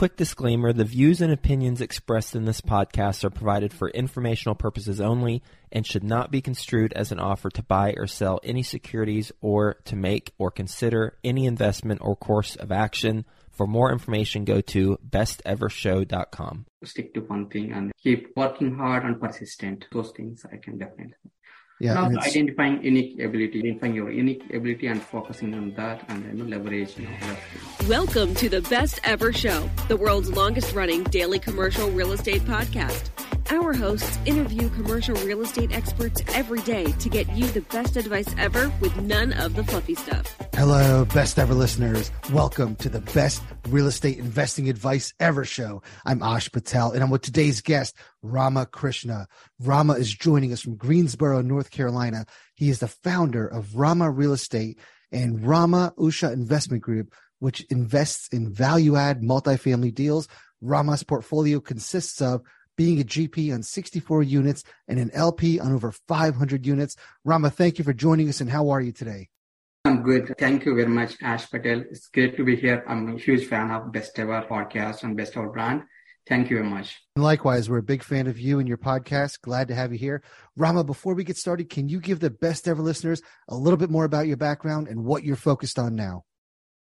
Quick disclaimer the views and opinions expressed in this podcast are provided for informational purposes only and should not be construed as an offer to buy or sell any securities or to make or consider any investment or course of action. For more information, go to bestevershow.com. Stick to one thing and keep working hard and persistent. Those things I can definitely. Yeah, now and it's- identifying unique ability, identifying your unique ability and focusing on that and then leverage, you know, that. Welcome to the Best Ever Show, the world's longest running daily commercial real estate podcast. Our hosts interview commercial real estate experts every day to get you the best advice ever with none of the fluffy stuff. Hello, best ever listeners. Welcome to the best real estate investing advice ever show. I'm Ash Patel and I'm with today's guest, Rama Krishna. Rama is joining us from Greensboro, North Carolina. He is the founder of Rama Real Estate and Rama Usha Investment Group, which invests in value add multifamily deals. Rama's portfolio consists of being a GP on 64 units and an LP on over 500 units. Rama, thank you for joining us and how are you today? I'm good. Thank you very much, Ash Patel. It's great to be here. I'm a huge fan of Best Ever podcast and Best Ever brand. Thank you very much. And likewise, we're a big fan of you and your podcast. Glad to have you here. Rama, before we get started, can you give the best ever listeners a little bit more about your background and what you're focused on now?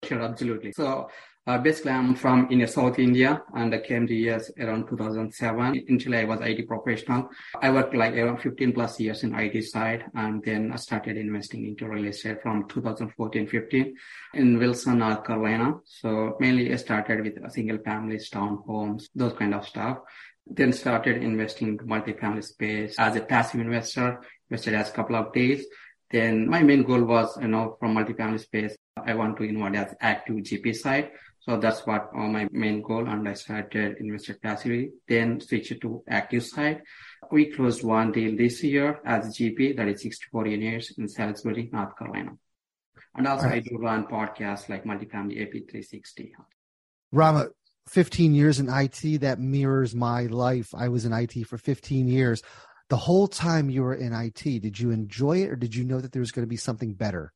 Sure, absolutely. So uh, basically, I'm from in South India and I came to US around 2007. Initially, I was IT professional. I worked like around 15 plus years in IT side, and then I started investing into real estate from 2014-15 in Wilson, North Carolina. So mainly, I started with single families, townhomes, those kind of stuff. Then started investing into multifamily space as a passive investor. Invested as a couple of days. Then my main goal was, you know, from multifamily space, I want to invest as active GP side. So that's what uh, my main goal. And I started invested passively, then switched to active side. We closed one deal this year as GP, that is 64 years in Salisbury, North Carolina. And also I do run podcasts like Multifamily AP 360. Rama, 15 years in IT, that mirrors my life. I was in IT for 15 years. The whole time you were in IT, did you enjoy it or did you know that there was going to be something better?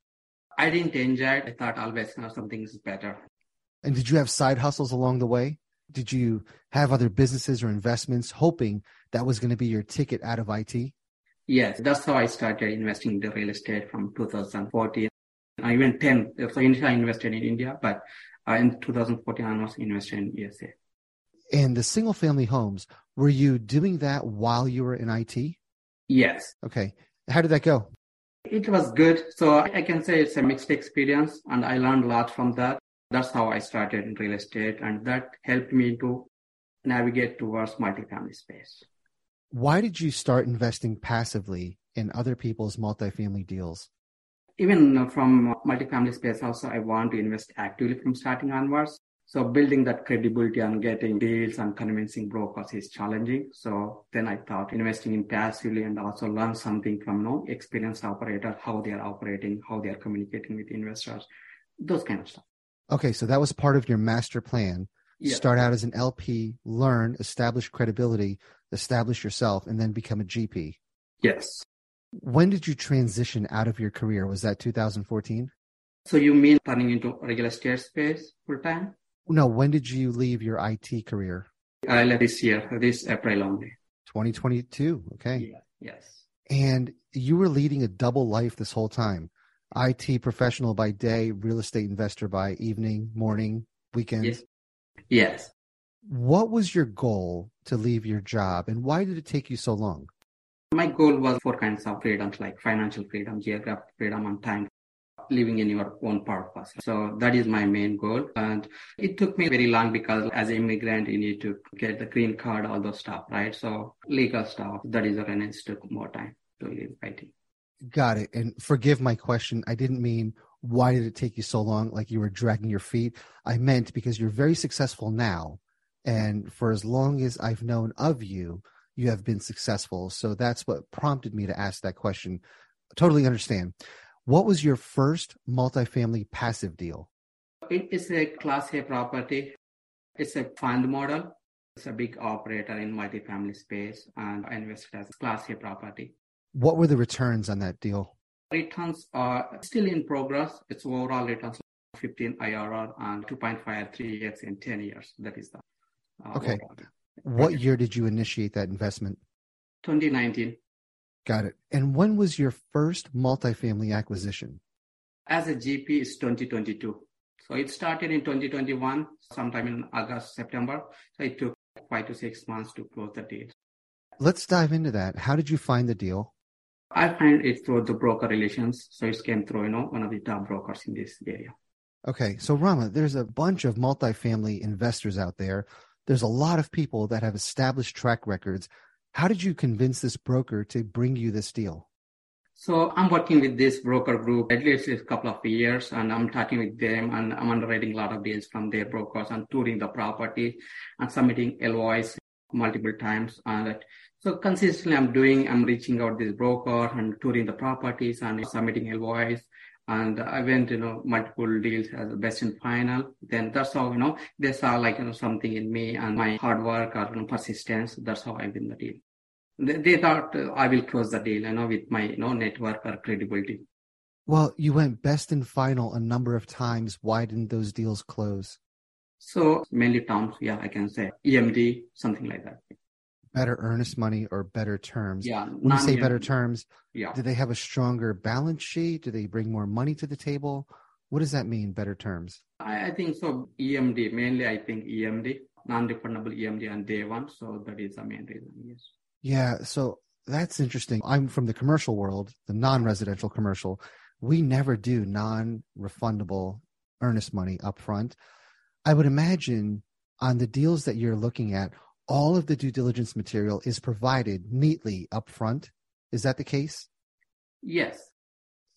I didn't enjoy it. I thought always you know, something is better. And did you have side hustles along the way? Did you have other businesses or investments hoping that was going to be your ticket out of IT? Yes, that's how I started investing in the real estate from 2014. I went 10. So initially I invested in India, but uh, in 2014 I was invested in USA. And the single family homes, were you doing that while you were in IT? Yes. Okay. How did that go? It was good. So I can say it's a mixed experience and I learned a lot from that. That's how I started in real estate and that helped me to navigate towards multifamily space. Why did you start investing passively in other people's multifamily deals? Even from multifamily space also, I want to invest actively from starting onwards. So building that credibility and getting deals and convincing brokers is challenging. So then I thought investing in passively and also learn something from you know, experienced operator, how they are operating, how they are communicating with investors, those kind of stuff. Okay, so that was part of your master plan. Yeah. Start out as an LP, learn, establish credibility, establish yourself, and then become a GP. Yes. When did you transition out of your career? Was that 2014? So you mean turning into regular estate space full time? No, when did you leave your IT career? I left this year, this April only. 2022. Okay. Yeah. Yes. And you were leading a double life this whole time. IT professional by day, real estate investor by evening, morning, weekends. Yes. Yes. What was your goal to leave your job and why did it take you so long? My goal was four kinds of freedoms like financial freedom, geographic freedom, and time living in your own purpose. So that is my main goal. And it took me very long because as an immigrant, you need to get the green card, all those stuff, right? So legal stuff, that is when it took more time to leave IT. Got it. And forgive my question. I didn't mean why did it take you so long? Like you were dragging your feet. I meant because you're very successful now. And for as long as I've known of you, you have been successful. So that's what prompted me to ask that question. Totally understand. What was your first multifamily passive deal? It is a class A property. It's a fund model. It's a big operator in multifamily space and I invested as class A property. What were the returns on that deal? Returns are still in progress. It's overall returns 15 IRR and 2.5 3x in 10 years. That is the uh, Okay. overall. What year did you initiate that investment? 2019. Got it. And when was your first multifamily acquisition? As a GP, it's 2022. So it started in 2021, sometime in August, September. So it took five to six months to close the deal. Let's dive into that. How did you find the deal? I find it through the broker relations. So it came through, you know, one of the top brokers in this area. Okay, so Rama, there's a bunch of multifamily investors out there. There's a lot of people that have established track records. How did you convince this broker to bring you this deal? So I'm working with this broker group at least a couple of years and I'm talking with them and I'm underwriting a lot of deals from their brokers and touring the property and submitting LOIs multiple times. And that so consistently I'm doing, I'm reaching out this broker and touring the properties and submitting LOIs. And I went, you know, multiple deals as a best in final. Then that's how, you know, they saw like, you know, something in me and my hard work or you know, persistence. That's how I win the deal. They, they thought uh, I will close the deal, you know, with my, you know, network or credibility. Well, you went best in final a number of times. Why didn't those deals close? So mainly terms, yeah, I can say EMD, something like that. Better earnest money or better terms? Yeah. When you say better terms, Yeah. do they have a stronger balance sheet? Do they bring more money to the table? What does that mean, better terms? I, I think so. EMD, mainly I think EMD, non-refundable EMD on day one. So that is the main reason. Yes. Yeah, so that's interesting. I'm from the commercial world, the non-residential commercial. We never do non-refundable earnest money upfront. I would imagine on the deals that you're looking at, all of the due diligence material is provided neatly upfront. Is that the case? Yes.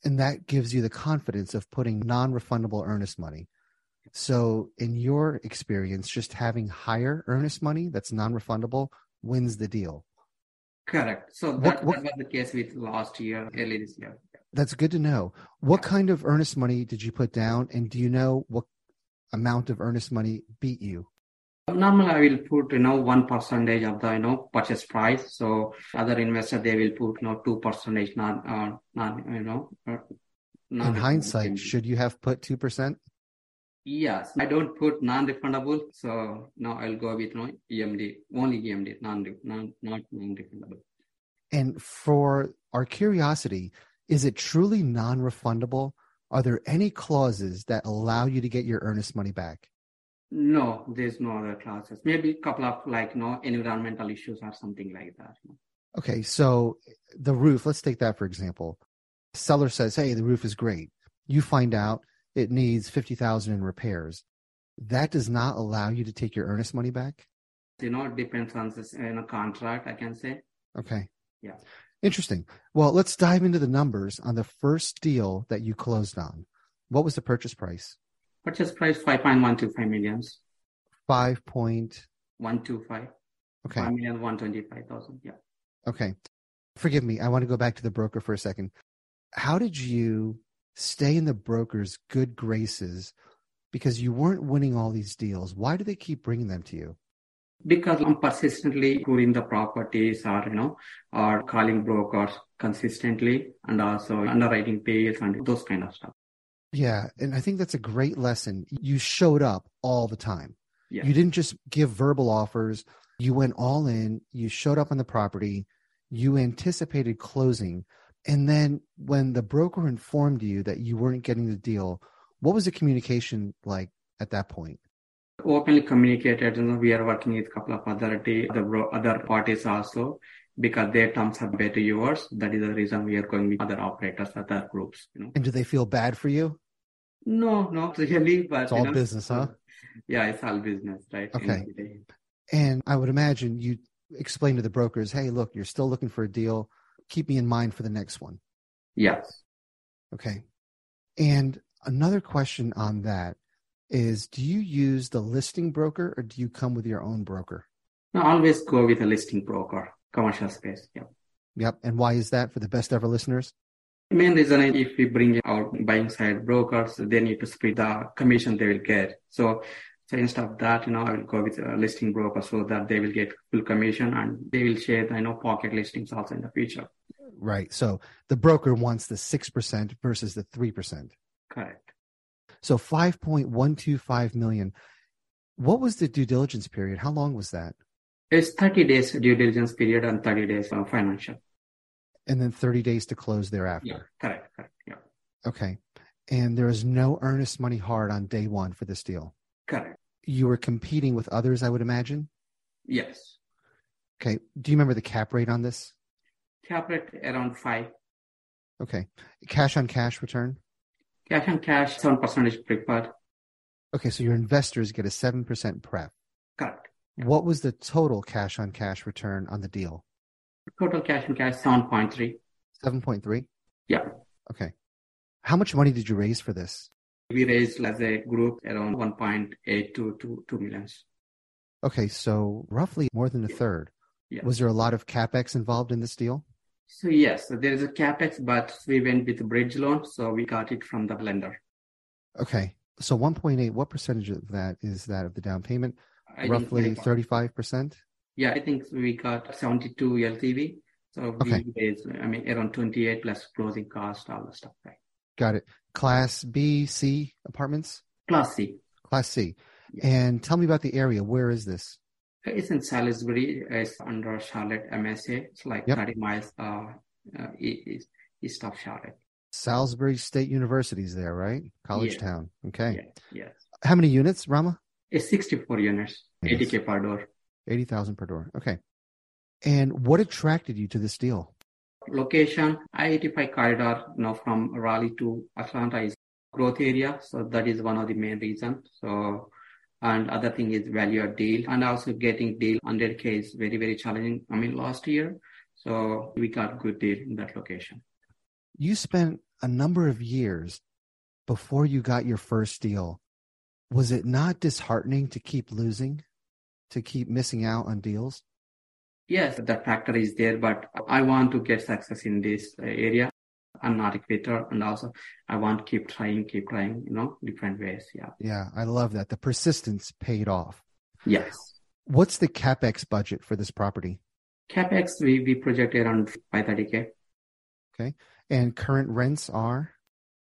And that gives you the confidence of putting non-refundable earnest money. So in your experience, just having higher earnest money that's non-refundable wins the deal. Correct. So What- that, what- that was the case with last year, early this year. That's good to know. What Yeah. kind of earnest money did you put down? And do you know what amount of earnest money beat you? Normally, I will put, you know, one percentage of the, you know, purchase price. So other investor, they will put, you know, two percentage, not, uh, not, you know, uh, In non- hindsight, should you have put 2%? Yes, I don't put non-refundable, so now I'll go with no EMD, only EMD, non, non, not non-refundable. And for our curiosity, is it truly non refundable? Are there any clauses that allow you to get your earnest money back? No, there's no other clauses. Maybe a couple of like no environmental issues or something like that. Okay, so the roof, let's take that for example. Seller says, "Hey, the roof is great." You find out it needs 50,000 in repairs. That does not allow you to take your earnest money back? You know, it depends on this in a contract, I can say. Okay. Yeah. Interesting. Well, let's dive into the numbers on the first deal that you closed on. What was the purchase price? Purchase price 5.125 millions. 5 point 125. Okay. 5 million 125,000. Yeah. Okay. Forgive me. I want to go back to the broker for a second. How did you stay in the broker's good graces because you weren't winning all these deals? Why do they keep bringing them to you? Because I'm persistently touring the properties or, you know, or calling brokers consistently and also underwriting deals and those kind of stuff. Yeah. And I think that's a great lesson. You showed up all the time. Yeah. You didn't just give verbal offers. You went all in. You showed up on the property. You anticipated closing. And then when the broker informed you that you weren't getting the deal, what was the communication like at that point? Openly communicated. You know, we are working with a couple of other the other parties also because their terms are better yours. That is the reason we are going with other operators, other groups. You know. And do they feel bad for you? No, not really, but It's all know, business, huh? Yeah, it's all business, right? Okay. of the day. And I would imagine you explain to the brokers, hey, look, you're still looking for a deal. Keep me in mind for the next one. Yes. Okay. And another question on that is do you use the listing broker or do you come with your own broker? No, always go with a listing broker, commercial space. Yeah. Yep. And why is that for the best ever listeners? Main reason is if we bring our buying side brokers, they need to split the commission they will get. So, so instead of that, you know, I will go with a listing broker so that they will get full commission and they will share the, you know, pocket listings also in the future. Right. So the broker wants the 6% versus the 3%. Correct. So 5.125 million. What was the due diligence period? How long was that? It's 30 days due diligence period and 30 days uh, financial. And then 30 days to close thereafter. Yeah. Correct. Correct. Yeah. Okay. And there is no earnest money hard on day one for this deal. Correct. You were competing with others, I would imagine. Yes. Okay. Do you remember the cap rate on this? Cap rate around five. Okay. Cash on cash return. Cash on cash, 7% is preferred. Okay. So your investors get a 7% prep. Correct. What was the total cash on cash return on the deal? Total cash on cash, 7.3. 7.3? Yeah. Okay. How much money did you raise for this? We raised as a group around 1.8 to 2, 2 millions. Okay. So roughly more than a third. Yeah. Was there a lot of capex involved in this deal? So yes, there is a capex, but we went with a bridge loan, so we got it from the lender. Okay. So 1.8, what percentage of that is that of the down payment? I Roughly 35. 35%? Yeah, I think we got 72 LTV. So we Okay. raised, I mean, around 28 plus closing cost, all the stuff, right? Got it. Class B, C apartments? Class C. Class C. Yeah. And tell me about the area. Where is this? It's in Salisbury. It's under Charlotte MSA. It's like Yep. 30 miles uh, uh, east, east of Charlotte. Salisbury State University is there, right? College Yeah. Town. Okay. Yes, yes. How many units, Rama? It's 64 units, Yes. 80K per door. 80,000 per door. Okay. And what attracted you to this deal? Location, I-85 corridor, you know, from Raleigh to Atlanta is growth area. So that is one of the main reasons. So, and other thing is value add deal and also getting deal 100K is very, very challenging. I mean, last year. So we got good deal in that location. You spent a number of years before you got your first deal. Was it not disheartening to keep losing, to keep missing out on deals? Yes, that factor is there, but I want to get success in this area. I'm not a quitter, uh, and also I want to keep trying, keep trying, you know, different ways. Yeah. Yeah, I love that. The persistence paid off. Yes. What's the capex budget for this property? CapEx, we, we project around 530K. Okay, and current rents are?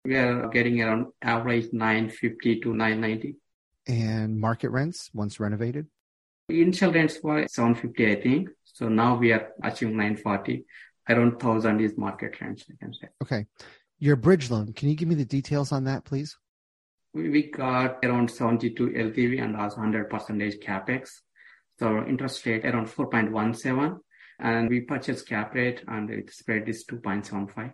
We are getting around average 950 to 990. And market rents once renovated? Initial rents were 750, I think. So now we are achieving 940. Around 1000 is market rents, I can say. Okay. Your bridge loan, can you give me the details on that, please? We we got around 72 LTV and also 100 percentage capex. So interest rate around 4.17 and we purchased cap rate and the spread is 2.75.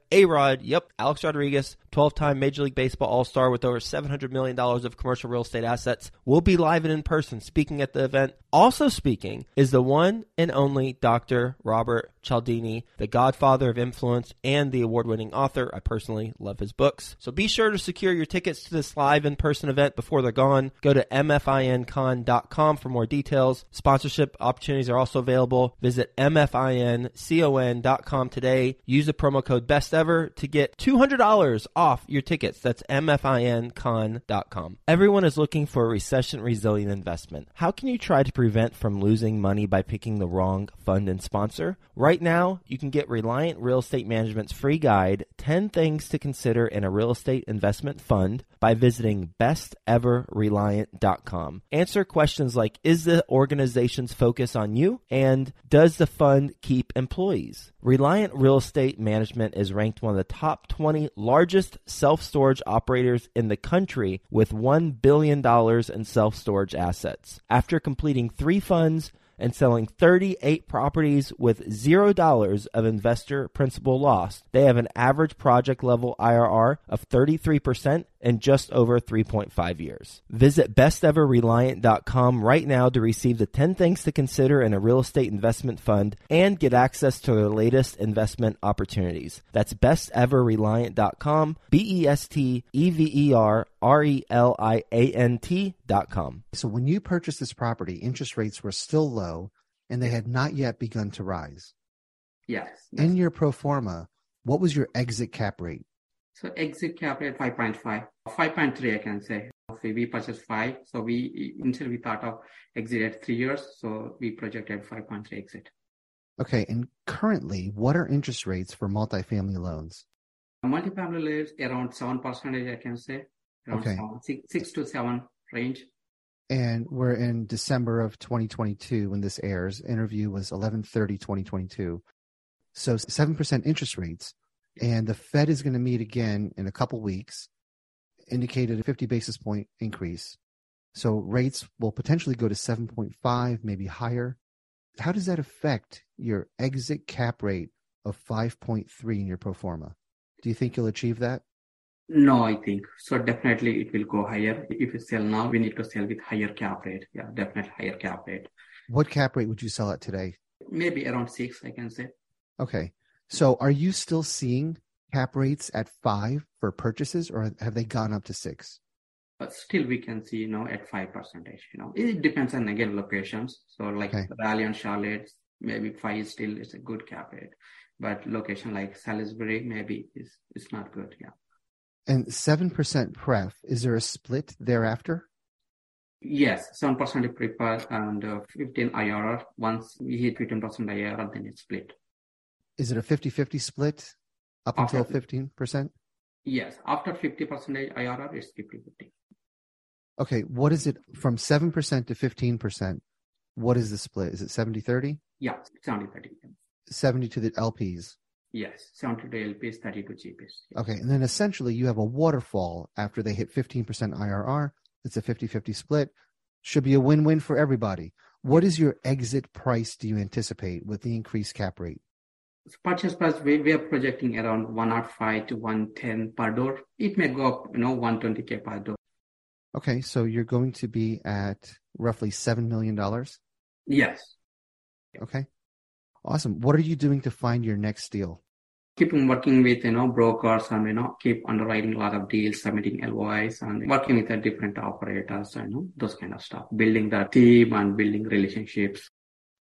A Rod, yep, Alex Rodriguez, 12 time Major League Baseball All Star with over $700 million of commercial real estate assets, will be live and in person speaking at the event. Also speaking is the one and only Dr. Robert Cialdini, the godfather of influence and the award winning author. I personally love his books. So be sure to secure your tickets to this live in person event before they're gone. Go to mfincon.com for more details. Sponsorship opportunities are also available. Visit mfincon.com today. Use the promo code best ever to get $200 off your tickets. That's mfincon.com. Everyone is looking for a recession resilient investment. How can you try to prevent from losing money by picking the wrong fund and sponsor? Right now, you can get Reliant Real Estate Management's free guide, 10 Things to Consider in a Real Estate Investment Fund, by visiting besteverreliant.com. Answer questions like Is the organization's focus on you? And Does the fund keep employees? Reliant Real Estate Management is ranked one of the top 20 largest self storage operators in the country with $1 billion in self storage assets. After completing three funds, and selling 38 properties with $0 of investor principal loss. They have an average project level IRR of 33% in just over 3.5 years. Visit besteverreliant.com right now to receive the 10 things to consider in a real estate investment fund and get access to their latest investment opportunities. That's besteverreliant.com, B E S T E V E R R E L I A N com. So when you purchased this property, interest rates were still low and they had not yet begun to rise. Yes. In your pro forma, what was your exit cap rate? So exit cap rate 5.5, 5.3 I can say. So we purchased five. So we initially we thought of exit at three years. So we projected 5.3 exit. Okay, and currently, what are interest rates for multifamily loans? Multifamily lives around seven percentage I can say. Okay. seven, six, six to seven range. And we're in December of 2022 when this airs. Interview was 11/30 2022. So 7% interest rates and the Fed is going to meet again in a couple weeks indicated a 50 basis point increase. So rates will potentially go to 7.5, maybe higher. How does that affect your exit cap rate of 5.3 in your pro forma? Do you think you'll achieve that? No, I think so. Definitely it will go higher. If we sell now, we need to sell with higher cap rate. Yeah, definitely higher cap rate. What cap rate would you sell at today? Maybe around six, I can say. Okay. So are you still seeing cap rates at five for purchases or have they gone up to six? But still we can see, you know, at five percentage, you know, it depends on again locations. So like Okay. Raleigh and Charlotte, maybe five is still is a good cap rate. But location like Salisbury, maybe is, is not good. Yeah. And 7% pref, is there a split thereafter? Yes, 7% preferred and uh, 15 IRR. Once we hit 15% IRR, then it's split. Is it a 50 50 split up After- until 15%? Yes, after 50% IRR, it's 50 50. Okay. What is it from 7% to 15%? What is the split? Is it 70 30? Yeah, 70 30. 70 to the LPs. Yes, 70 to LPs, 30 to GPs. Okay. And then essentially you have a waterfall after they hit 15% IRR. It's a 50 50 split. Should be a win win for everybody. What is your exit price do you anticipate with the increased cap rate? So purchase price, we, we are projecting around 105 to 110 per door. It may go up, you know, 120K per door. Okay. So you're going to be at roughly $7 million. Yes. Okay. Awesome. What are you doing to find your next deal? Keeping working with, you know, brokers and, you know, keep underwriting a lot of deals, submitting LOIs and working with the different operators and, you know, those kind of stuff. Building the team and building relationships.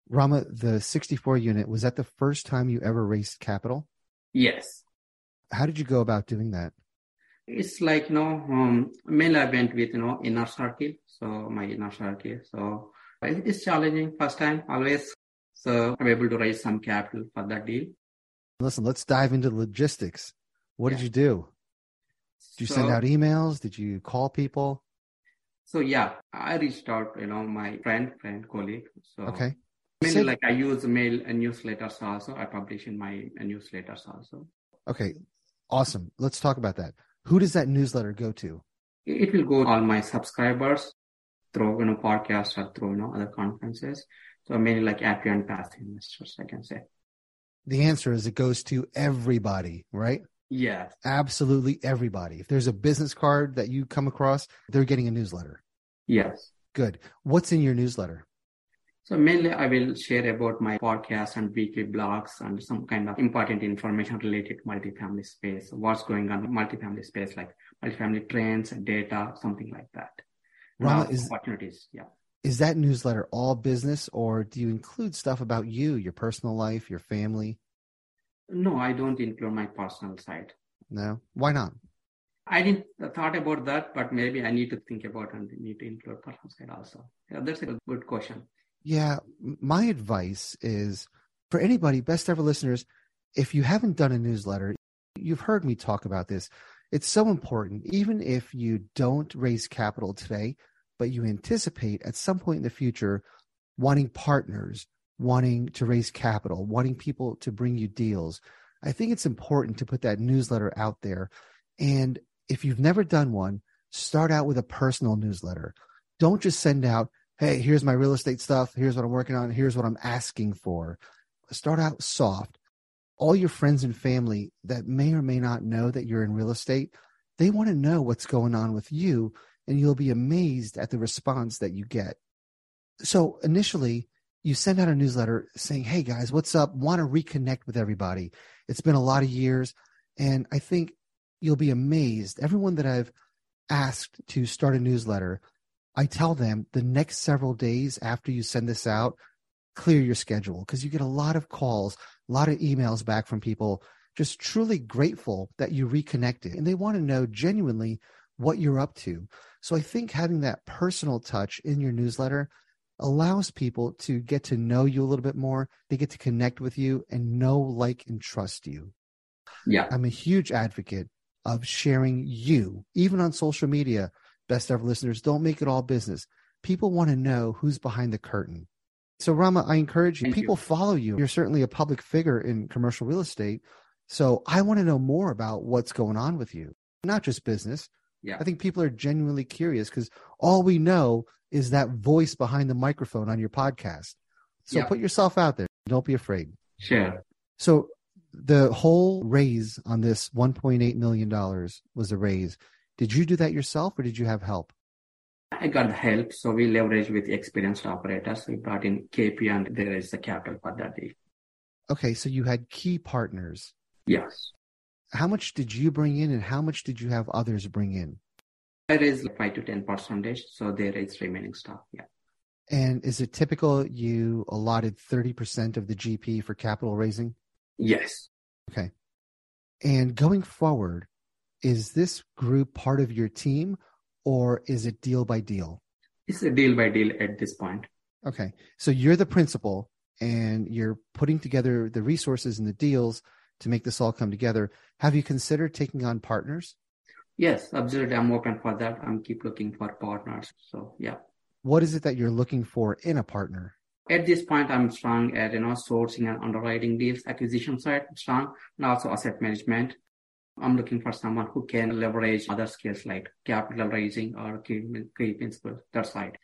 Rama, the 64 unit, was that the first time you ever raised capital? Yes. How did you go about doing that? It's like, you know, um, mainly I went with, you know, inner circle. So my inner circle. So It's challenging first time always. So I'm able to raise some capital for that deal. Listen, let's dive into logistics. What Yeah. did you do? Did you send out emails? Did you call people? So yeah, I reached out, you know, my friend, friend, colleague. So Okay. mainly Said- like I use mail and newsletters also. I publish in my newsletters also. Okay. Awesome. Let's talk about that. Who does that newsletter go to? It will go to all my subscribers through, you know, podcasts or through, you know, other conferences. So mainly like happy and passive investors, I can say. The answer is it goes to everybody, right? Yes. Absolutely everybody. If there's a business card that you come across, they're getting a newsletter. Yes. Good. What's in your newsletter? So mainly I will share about my podcast and weekly blogs and some kind of important information related to multifamily space, what's going on in multifamily space, like multifamily trends, data, something like that. Rama, is- opportunities. Yeah. Is that newsletter all business or do you include stuff about you, your personal life, your family? No, I don't include my personal side. No? Why not? I didn't thought about that, but maybe I need to think about and need to include personal side also. Yeah, that's a good question. Yeah, my advice is for anybody, best ever listeners, if you haven't done a newsletter, you've heard me talk about this. It's so important, even if you don't raise capital today, but you anticipate at some point in the future wanting partners, wanting to raise capital, wanting people to bring you deals. I think it's important to put that newsletter out there. And if you've never done one, start out with a personal newsletter. Don't just send out, hey, here's my real estate stuff. Here's what I'm working on. Here's what I'm asking for. Start out soft. All your friends and family that may or may not know that you're in real estate, they want to know what's going on with you, and you'll be amazed at the response that you get. So initially, you send out a newsletter saying, Hey guys, what's up? Want to reconnect with everybody. It's been a lot of years. And I think you'll be amazed. Everyone that I've asked to start a newsletter, I tell them the next several days after you send this out, clear your schedule because you get a lot of calls, a lot of emails back from people just truly grateful that you reconnected and they want to know genuinely what you're up to. So I think having that personal touch in your newsletter allows people to get to know you a little bit more. They get to connect with you and know, like, and trust you. Yeah. I'm a huge advocate of sharing you, even on social media. Best ever listeners, don't make it all business. People want to know who's behind the curtain. So, Rama, I encourage you, Thank you. people follow you. You're certainly a public figure in commercial real estate. So, I want to know more about what's going on with you, not just business. Yeah. I think people are genuinely curious because all we know is that voice behind the microphone on your podcast. So, Yeah. put yourself out there. Don't be afraid. Sure. So the whole raise on this $1.8 million was a raise. Did you do that yourself or did you have help? I got the help. So we leveraged with experienced operators. We brought in KP and there is the capital for that deal. Okay, so you had key partners. Yes. How much did you bring in and how much did you have others bring in? I raised like 5 to 10 percentage. So there is remaining stuff. Yeah. And is it typical you allotted 30% of the GP for capital raising? Yes. Okay. And going forward, is this group part of your team or is it deal by deal? It's a deal by deal at this point. Okay. So you're the principal and you're putting together the resources and the deals to make this all come together. Have you considered taking on partners? Yes, absolutely. I'm open for that. I'm keep looking for partners. So yeah. What is it that you're looking for in a partner? At this point, I'm strong at, you know, sourcing and underwriting deals, acquisition side, strong, and also asset management. I'm looking for someone who can leverage other skills like capital raising or key, key principles, that side.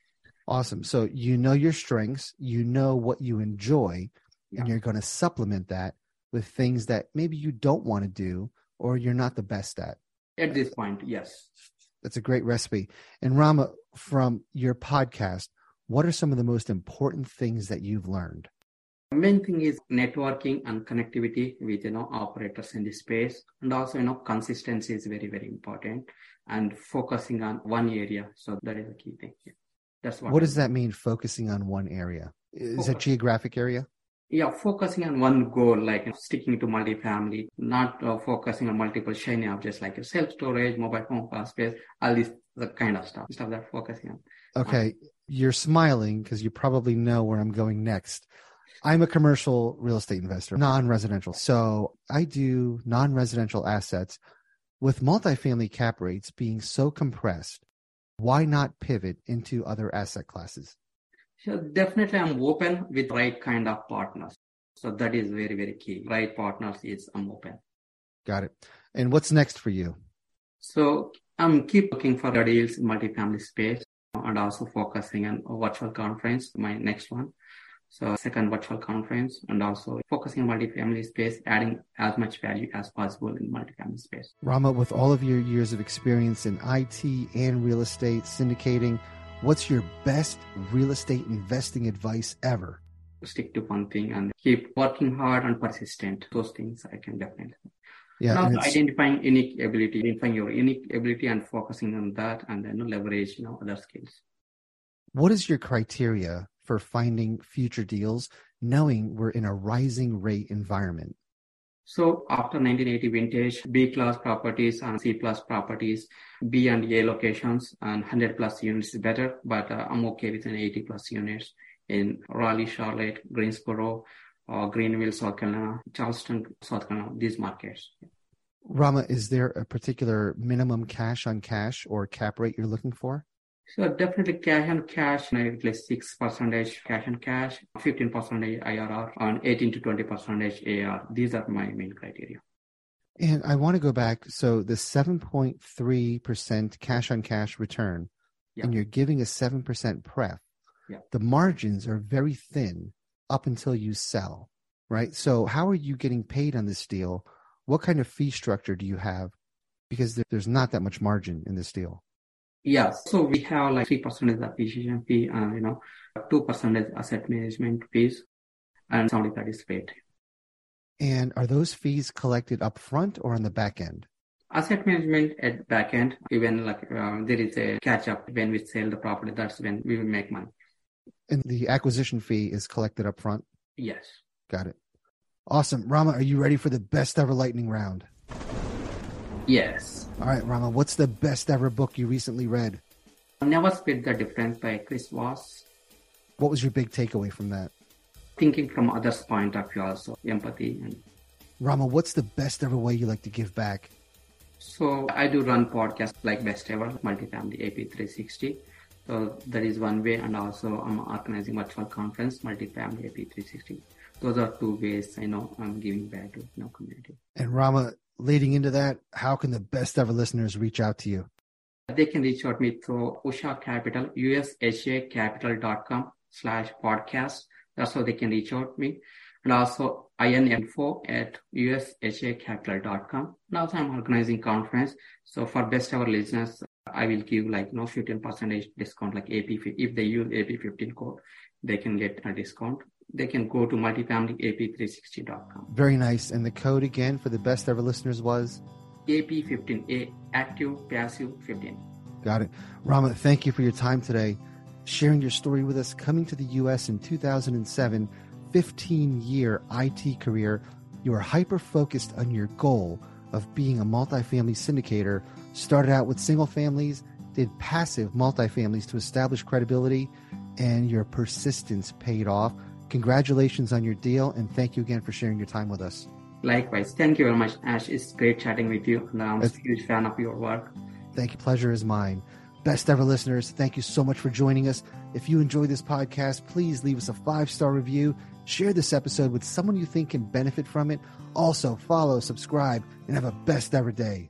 Awesome. So you know your strengths, you know what you enjoy, Yeah. and you're going to supplement that with things that maybe you don't want to do or you're not the best at. At this point, yes. That's a great recipe. And Rama, from your podcast, what are some of the most important things that you've learned? Main thing is networking and connectivity with, you know, operators in the space. And also, you know, consistency is very, very important and focusing on one area. So that is a key thing. Yeah. That's what. What does that mean, focusing on one area? Is Focus. geographic area? Yeah, focusing on one goal, like sticking to multifamily, not uh, focusing on multiple shiny objects like self storage, mobile phone, space, all this the kind of stuff, stuff that focusing on. Okay. You're smiling because you probably know where I'm going next. I'm a commercial real estate investor, non residential. So I do non residential assets with multifamily cap rates being so compressed. Why not pivot into other asset classes? So definitely I'm open with right kind of partners. So that is very, very key. Right partners is I'm open. Got it. And what's next for you? So I'm keep looking for deals in multifamily space and also focusing on a virtual conference, my next one. So second virtual conference and also focusing on multifamily space, adding as much value as possible in multifamily space. Rama, with all of your years of experience in IT and real estate syndicating, what's your best real estate investing advice ever? Stick to one thing and keep working hard and persistent. Those things I can definitely. Yeah, identifying unique ability, identifying your unique ability and focusing on that and then leverage you know, other skills. What is your criteria for finding future deals, knowing we're in a rising rate environment? So after 1980 vintage, B class properties and C plus properties, B and A locations and 100 plus units is better, but uh, I'm okay with an 80 plus units in Raleigh, Charlotte, Greensboro, or Greenville, South Carolina, Charleston, South Carolina, these markets. Rama, is there a particular minimum cash on cash or cap rate you're looking for? So definitely cash on cash, at least six percentage cash on cash, fifteen percentage IRR, and eighteen to twenty percentage AR. These are my main criteria. And I want to go back. So the seven point three percent cash on cash return, yeah. and you're giving a seven percent pref. Yeah. The margins are very thin up until you sell, right? So how are you getting paid on this deal? What kind of fee structure do you have? Because there's not that much margin in this deal. Yes. So we have like 3% is acquisition fee and, you know, 2% is asset management fees and 75 is paid. And are those fees collected up front or on the back end? Asset management at back end, even like uh, there is a catch up when we sell the property, that's when we will make money. And the acquisition fee is collected up front? Yes. Got it. Awesome. Rama, are you ready for the best ever lightning round? Yes. All right, Rama, what's the best ever book you recently read? Never Split the Difference by Chris Voss. What was your big takeaway from that? Thinking from others' point of view, also empathy. And... Rama, what's the best ever way you like to give back? So I do run podcasts like Best Ever, Multifamily AP 360. So that is one way, and also I'm organizing virtual conference, Multifamily AP 360. Those are two ways I know I'm giving back to know, community. And Rama, leading into that, how can the best ever listeners reach out to you? They can reach out me through Usha Capital, ushacapital.com slash podcast. That's how they can reach out to me. And also info at ushacapital.com. And also I'm organizing conference. So for best ever listeners, I will give like no know, 15 percentage discount like AP. If they use AP15 code, they can get a discount they can go to multifamilyap360.com. Very nice. And the code again for the best ever listeners was? AP15A, active passive 15. Got it. Rama, thank you for your time today, sharing your story with us, coming to the U.S. in 2007, 15 year IT career. You are hyper focused on your goal of being a multifamily syndicator. Started out with single families, did passive multifamilies to establish credibility, and your persistence paid off Congratulations on your deal, and thank you again for sharing your time with us. Likewise. Thank you very much, Ash. It's great chatting with you, and I'm a huge fan of your work. Thank you. Pleasure is mine. Best ever listeners, thank you so much for joining us. If you enjoy this podcast, please leave us a five star review. Share this episode with someone you think can benefit from it. Also, follow, subscribe, and have a best ever day.